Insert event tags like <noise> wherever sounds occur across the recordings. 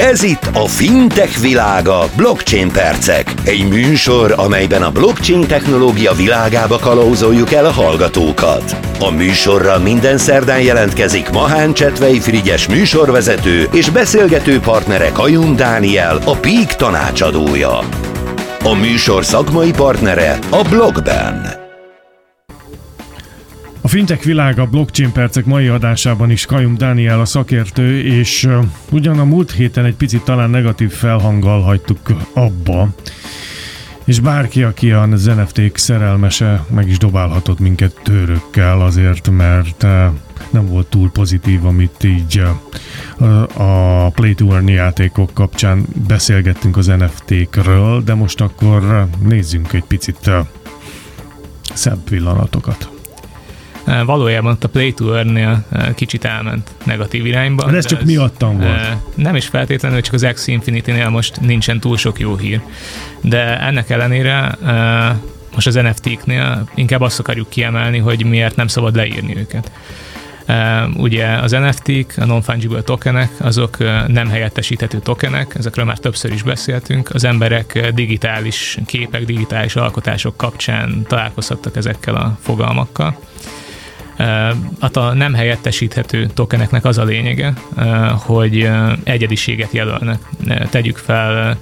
Ez itt a Fintech világa Blockchain Percek. Egy műsor, amelyben a blockchain technológia világába kalauzoljuk el a hallgatókat. A műsorra minden szerdán jelentkezik Mahán Csetvei Frigyes műsorvezető és beszélgető partnere Kajun Dániel, a Peak tanácsadója. A műsor szakmai partnere a Blockben. A fintech világa blockchain percek mai adásában is Kajum Dániel a szakértő, és uh, ugyan a múlt héten egy picit talán negatív felhanggal hagytuk abba, és bárki, aki a NFT szerelmese, meg is dobálhatott minket törökkel azért, mert nem volt túl pozitív, amit így uh, a Play to Earn játékok kapcsán beszélgettünk az NFT-kről, de most akkor nézzünk egy picit szebb pillanatokat. Valójában ott a Play to earn kicsit elment negatív irányba. De ez csak ez, miattam volt. Nem is feltétlenül, csak az X Infinity-nél most nincsen túl sok jó hír. De ennek ellenére most az NFT-knél inkább azt akarjuk kiemelni, hogy miért nem szabad leírni őket. Ugye az NFT-k, a non-fungible tokenek, azok nem helyettesíthető tokenek, ezekről már többször is beszéltünk. Az emberek digitális képek, digitális alkotások kapcsán találkozhattak ezekkel a fogalmakkal. Hát a nem helyettesíthető tokeneknek az a lényege, hogy egyediséget jelölnek. Tegyük fel,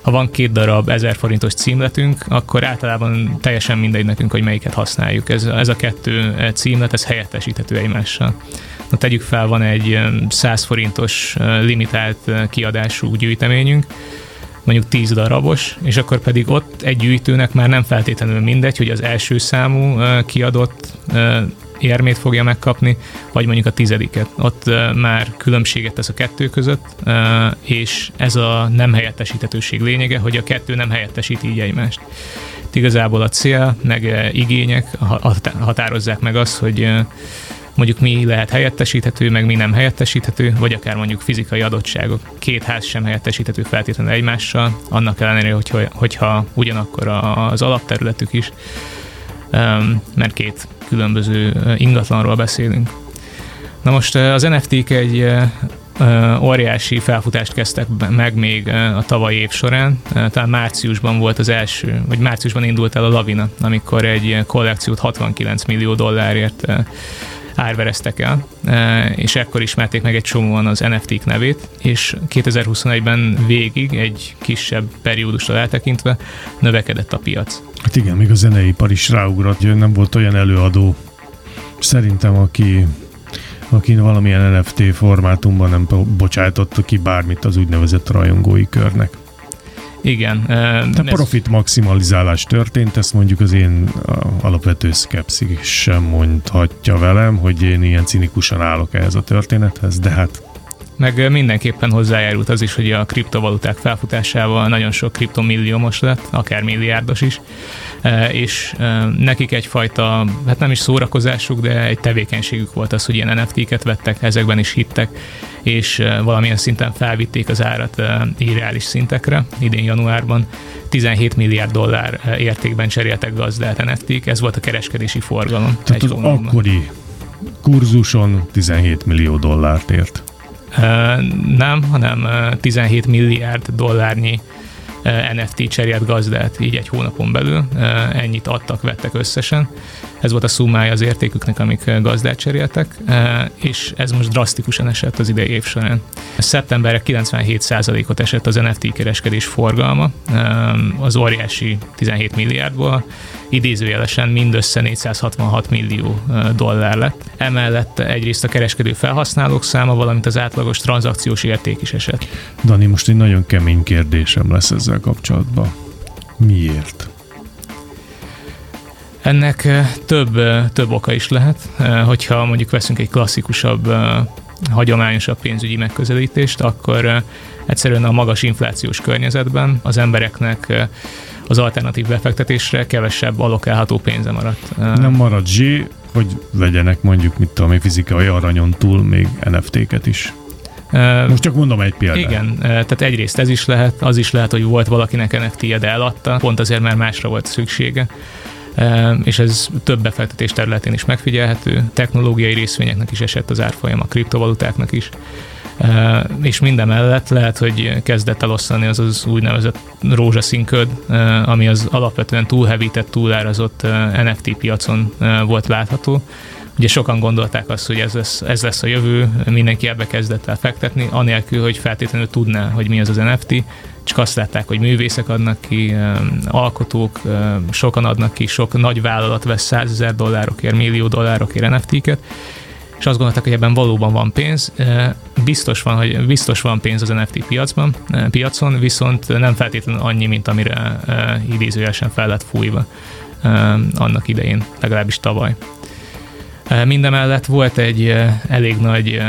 ha van két darab 1000 forintos címletünk, akkor általában teljesen mindegy nekünk, hogy melyiket használjuk. Ez, ez a kettő címlet, ez helyettesíthető egymással. Na tegyük fel, van egy 100 forintos limitált kiadású gyűjteményünk, mondjuk 10 darabos, és akkor pedig ott egy gyűjtőnek már nem feltétlenül mindegy, hogy az első számú kiadott érmét fogja megkapni, vagy mondjuk a tizediket. Ott már különbséget tesz a kettő között, és ez a nem helyettesíthetőség lényege, hogy a kettő nem helyettesít így egymást. Itt igazából a cél, meg igények határozzák meg azt, hogy mondjuk mi lehet helyettesíthető, meg mi nem helyettesíthető, vagy akár mondjuk fizikai adottságok. Két ház sem helyettesíthető feltétlenül egymással, annak ellenére, hogyha, hogyha ugyanakkor az alapterületük is, mert két különböző ingatlanról beszélünk. Na most az NFT-k egy óriási felfutást kezdtek meg még a tavalyi év során. Talán márciusban volt az első, vagy márciusban indult el a lavina, amikor egy kollekciót 69 millió dollárért árvereztek el, és ekkor ismerték meg egy csomóan az NFT-k nevét, és 2021-ben végig egy kisebb periódusra eltekintve növekedett a piac. Hát igen, még a zeneipar is ráugrott, nem volt olyan előadó szerintem, aki aki valamilyen NFT formátumban nem bocsájtotta ki bármit az úgynevezett rajongói körnek. Igen. De ez... profit maximalizálás történt, ezt mondjuk az én alapvető szkepszis sem mondhatja velem, hogy én ilyen cinikusan állok ehhez a történethez, de hát meg mindenképpen hozzájárult az is, hogy a kriptovaluták felfutásával nagyon sok kriptomilliómos lett, akár milliárdos is, és nekik egyfajta, hát nem is szórakozásuk, de egy tevékenységük volt az, hogy ilyen NFT-ket vettek, ezekben is hittek, és valamilyen szinten felvitték az árat irreális szintekre. Idén januárban 17 milliárd dollár értékben cseréltek gazdát NFT-k, ez volt a kereskedési forgalom. Tehát az akkori kurzuson 17 millió dollárt ért. Nem, hanem 17 milliárd dollárnyi NFT cserélt gazdát így egy hónapon belül. Ennyit adtak, vettek összesen. Ez volt a szumája az értéküknek, amik gazdát cseréltek, és ez most drasztikusan esett az idei év során. Szeptemberre 97%-ot esett az NFT kereskedés forgalma, az óriási 17 milliárdból, idézőjelesen mindössze 466 millió dollár lett. Emellett egyrészt a kereskedő felhasználók száma, valamint az átlagos tranzakciós érték is esett. Dani, most egy nagyon kemény kérdésem lesz ezzel kapcsolatban. Miért? Ennek több, több oka is lehet, hogyha mondjuk veszünk egy klasszikusabb, hagyományosabb pénzügyi megközelítést, akkor egyszerűen a magas inflációs környezetben az embereknek az alternatív befektetésre kevesebb alokálható pénze maradt. Nem marad zsé, hogy vegyenek mondjuk, mit tudom, fizikai aranyon túl még NFT-ket is. Most csak mondom egy példát. Igen, tehát egyrészt ez is lehet, az is lehet, hogy volt valakinek NFT-je, de eladta, pont azért, mert másra volt szüksége és ez több befektetés területén is megfigyelhető, technológiai részvényeknek is esett az árfolyam, a kriptovalutáknak is. És minden mellett lehet, hogy kezdett elosztani az az úgynevezett rózsaszínköd, ami az alapvetően túlhevített, túlárazott NFT piacon volt látható. Ugye sokan gondolták azt, hogy ez lesz, ez lesz a jövő, mindenki ebbe kezdett el fektetni, anélkül, hogy feltétlenül tudná, hogy mi az az NFT, csak azt látták, hogy művészek adnak ki, alkotók, sokan adnak ki, sok nagy vállalat vesz 100 ezer dollárokért, millió dollárokért NFT-ket, és azt gondolták, hogy ebben valóban van pénz. Biztos van, hogy biztos van pénz az NFT piacban, piacon, viszont nem feltétlenül annyi, mint amire idézőjelesen fel lett fújva annak idején, legalábbis tavaly. Mindemellett volt egy elég nagy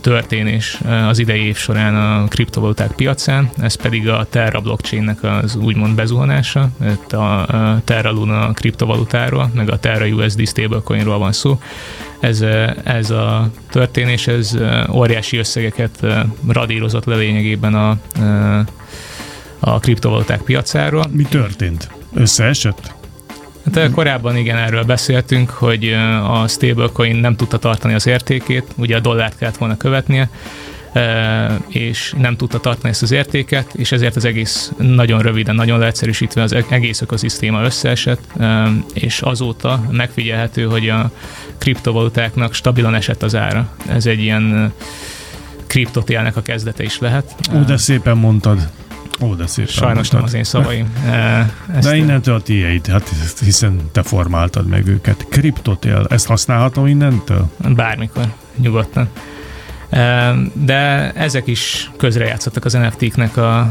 történés az idei év során a kriptovaluták piacán, ez pedig a Terra blockchainnek az úgymond bezuhanása, itt a Terra Luna kriptovalutáról, meg a Terra USD stablecoinról van szó. Ez, ez a történés, ez óriási összegeket radírozott le lényegében a, a kriptovaluták piacáról. Mi történt? Összeesett? Hát korábban igen, erről beszéltünk, hogy a stablecoin nem tudta tartani az értékét, ugye a dollárt kellett volna követnie, és nem tudta tartani ezt az értéket, és ezért az egész nagyon röviden, nagyon leegyszerűsítve az egész ökoszisztéma összeesett, és azóta megfigyelhető, hogy a kriptovalutáknak stabilan esett az ára. Ez egy ilyen kriptotélnek a kezdete is lehet. Ó, de szépen mondtad. Ó, de szép. Sajnos nem az én szavaim. <laughs> Ezt de innentől a tiéd, hát hiszen te formáltad meg őket. Kriptotél, ezt használhatom innentől? Bármikor, nyugodtan. De ezek is közrejátszottak az NFT-knek a,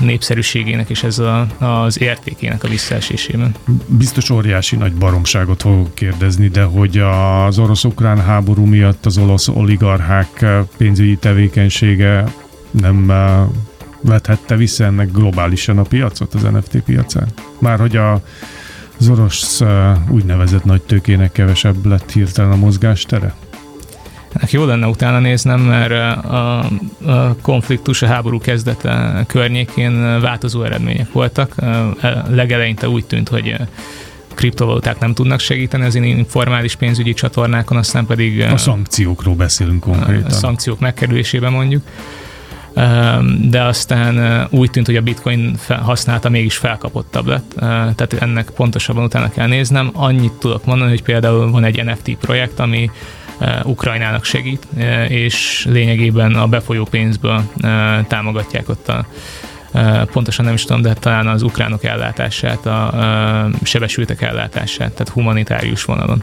népszerűségének és ez a, az értékének a visszaesésében. Biztos óriási nagy baromságot fogok kérdezni, de hogy az orosz-ukrán háború miatt az olasz oligarchák pénzügyi tevékenysége nem vethette vissza ennek globálisan a piacot, az NFT piacán? Már hogy a, az orosz úgynevezett nagy tőkének kevesebb lett hirtelen a mozgástere? Ennek jó lenne utána néznem, mert a, a konfliktus, a háború kezdete környékén változó eredmények voltak. Legeleinte úgy tűnt, hogy kriptovaluták nem tudnak segíteni az informális pénzügyi csatornákon, aztán pedig... A szankciókról beszélünk konkrétan. A szankciók megkerülésében mondjuk de aztán úgy tűnt, hogy a bitcoin használata mégis felkapottabb lett, tehát ennek pontosabban utána kell néznem. Annyit tudok mondani, hogy például van egy NFT projekt, ami Ukrajnának segít, és lényegében a befolyó pénzből támogatják ott a pontosan nem is tudom, de talán az ukránok ellátását, a sebesültek ellátását, tehát humanitárius vonalon.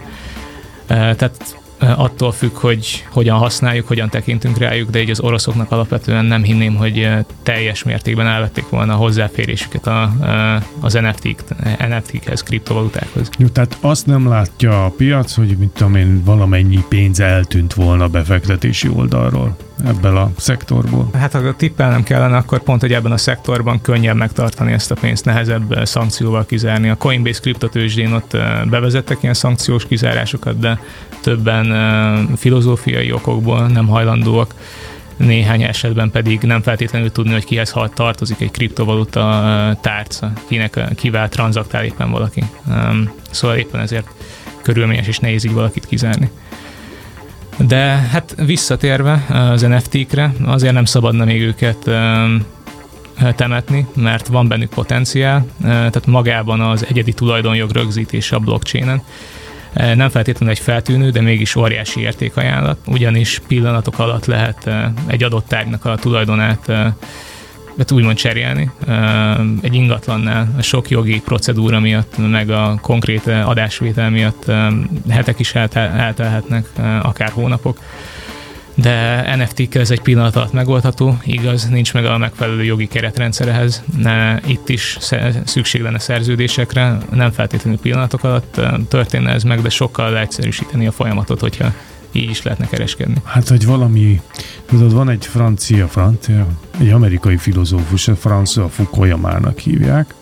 Tehát attól függ, hogy hogyan használjuk, hogyan tekintünk rájuk, de így az oroszoknak alapvetően nem hinném, hogy teljes mértékben elvették volna a hozzáférésüket a, az NFT-k, NFT-khez, kriptovalutákhoz. Jó, tehát azt nem látja a piac, hogy mit tudom én, valamennyi pénz eltűnt volna befektetési oldalról ebből a szektorból? Hát ha tippelnem kellene, akkor pont, hogy ebben a szektorban könnyebb megtartani ezt a pénzt, nehezebb szankcióval kizárni. A Coinbase kriptotőzsdén ott bevezettek ilyen szankciós kizárásokat, de többen filozófiai okokból nem hajlandóak néhány esetben pedig nem feltétlenül tudni, hogy kihez tartozik egy kriptovaluta tárca, kinek, kivel tranzaktál éppen valaki. Szóval éppen ezért körülményes és nehéz így valakit kizárni. De hát visszatérve az NFT-kre, azért nem szabadna még őket temetni, mert van bennük potenciál, tehát magában az egyedi tulajdonjog rögzítése a blockchainen. Nem feltétlenül egy feltűnő, de mégis óriási értékajánlat, ugyanis pillanatok alatt lehet egy adott tárgynak a tulajdonát hát úgymond cserélni. Egy ingatlannál a sok jogi procedúra miatt, meg a konkrét adásvétel miatt hetek is eltelhetnek, akár hónapok. De NFT-kkel ez egy pillanat alatt megoldható, igaz, nincs meg a megfelelő jogi keretrendszerehez, itt is szükség lenne szerződésekre, nem feltétlenül pillanatok alatt történne ez meg, de sokkal leegyszerűsíteni a folyamatot, hogyha így is lehetne kereskedni. Hát, hogy valami, tudod, van egy francia, francia, egy amerikai filozófus, a François Fukuyama-nak hívják,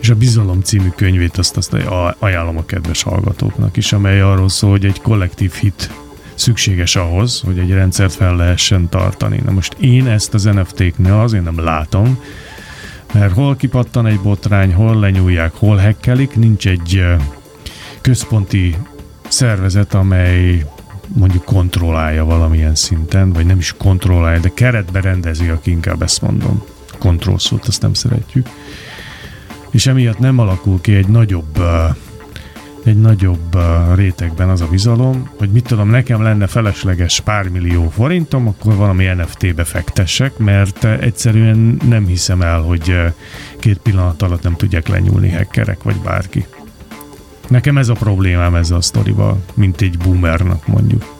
és a Bizalom című könyvét azt, azt ajánlom a kedves hallgatóknak is, amely arról szól, hogy egy kollektív hit szükséges ahhoz, hogy egy rendszert fel lehessen tartani. Na most én ezt az NFT-knél azért nem látom, mert hol kipattan egy botrány, hol lenyúlják, hol hekkelik, nincs egy központi szervezet, amely mondjuk kontrollálja valamilyen szinten, vagy nem is kontrollálja, de keretbe rendezi, aki inkább ezt mondom. Kontrollszót, azt nem szeretjük. És emiatt nem alakul ki egy nagyobb egy nagyobb rétegben az a bizalom, hogy mit tudom, nekem lenne felesleges pár millió forintom, akkor valami NFT-be fektessek, mert egyszerűen nem hiszem el, hogy két pillanat alatt nem tudják lenyúlni hackerek, vagy bárki. Nekem ez a problémám ezzel a sztorival, mint egy boomernak mondjuk.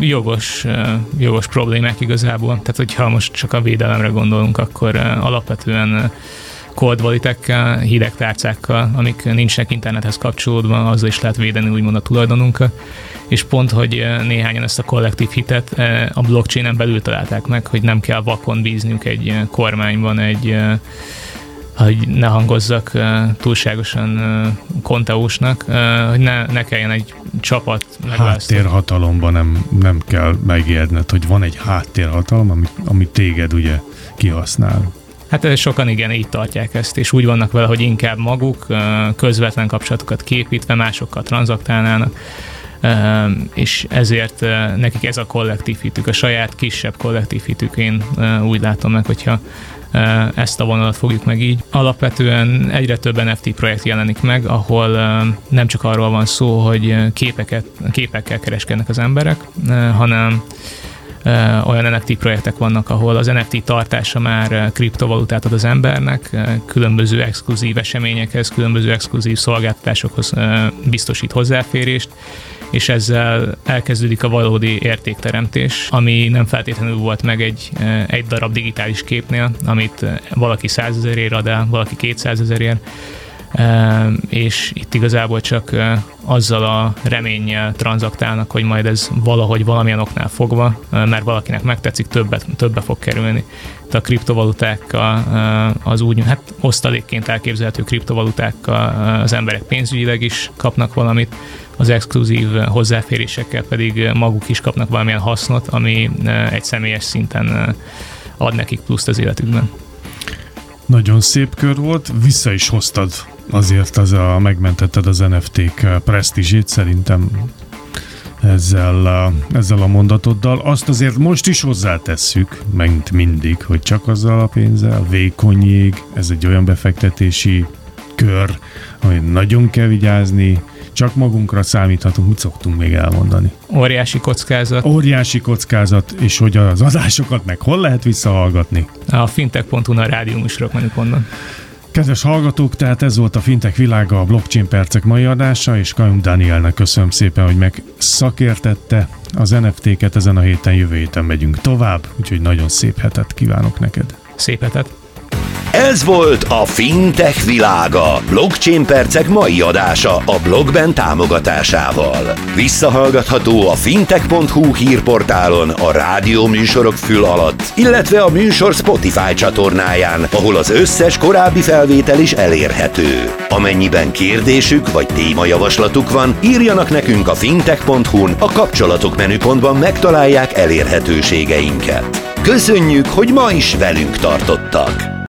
Jogos, jogos problémák igazából. Tehát, hogyha most csak a védelemre gondolunk, akkor alapvetően cold walletekkel, hideg tárcákkal, amik nincsenek internethez kapcsolódva, azzal is lehet védeni úgymond a tulajdonunkat. És pont, hogy néhányan ezt a kollektív hitet a blockchainen belül találták meg, hogy nem kell vakon bízniuk egy kormányban, egy hogy ne hangozzak túlságosan konteósnak, hogy ne, ne kelljen egy csapat megválasztani. Háttérhatalomban nem, nem kell megijedned, hogy van egy háttérhatalom, ami, ami téged ugye kihasznál. Hát sokan igen, így tartják ezt, és úgy vannak vele, hogy inkább maguk közvetlen kapcsolatokat képítve másokkal tranzaktálnának, és ezért nekik ez a kollektív hitük, a saját kisebb kollektív hitük, én úgy látom meg, hogyha ezt a vonalat fogjuk meg így. Alapvetően egyre több NFT projekt jelenik meg, ahol nem csak arról van szó, hogy képeket, képekkel kereskednek az emberek, hanem olyan NFT projektek vannak, ahol az NFT tartása már kriptovalutát ad az embernek, különböző exkluzív eseményekhez, különböző exkluzív szolgáltatásokhoz biztosít hozzáférést, és ezzel elkezdődik a valódi értékteremtés, ami nem feltétlenül volt meg egy, egy darab digitális képnél, amit valaki 100 ezerért ad el, valaki 200 ezerért, és itt igazából csak azzal a reménnyel tranzaktálnak, hogy majd ez valahogy valamilyen oknál fogva, mert valakinek megtetszik, többet, többe fog kerülni. Itt a kriptovalutákkal, az úgy, hát osztalékként elképzelhető kriptovalutákkal az emberek pénzügyileg is kapnak valamit, az exkluzív hozzáférésekkel pedig maguk is kapnak valamilyen hasznot, ami egy személyes szinten ad nekik pluszt az életükben. Nagyon szép kör volt, vissza is hoztad azért az a, megmentetted az NFT-k presztízsét, szerintem ezzel a, ezzel a mondatoddal. Azt azért most is hozzátesszük, mint mindig, hogy csak azzal a pénzzel, vékony jég, ez egy olyan befektetési kör, hogy nagyon kell vigyázni, csak magunkra számíthatunk, mit szoktunk még elmondani. Óriási kockázat. Óriási kockázat, és hogy az adásokat meg hol lehet visszahallgatni? A fintech.hu a rádió műsorok mondjuk onnan. Kedves hallgatók, tehát ez volt a Fintech világa, a Blockchain Percek mai adása, és Kajum Danielnek köszönöm szépen, hogy meg szakértette az NFT-ket ezen a héten, jövő héten megyünk tovább, úgyhogy nagyon szép hetet kívánok neked. Szép hetet! Ez volt a Fintech világa. Blockchain percek mai adása a blogben támogatásával. Visszahallgatható a fintech.hu hírportálon, a rádió műsorok fül alatt, illetve a műsor Spotify csatornáján, ahol az összes korábbi felvétel is elérhető. Amennyiben kérdésük vagy témajavaslatuk van, írjanak nekünk a fintech.hu-n, a kapcsolatok menüpontban megtalálják elérhetőségeinket. Köszönjük, hogy ma is velünk tartottak!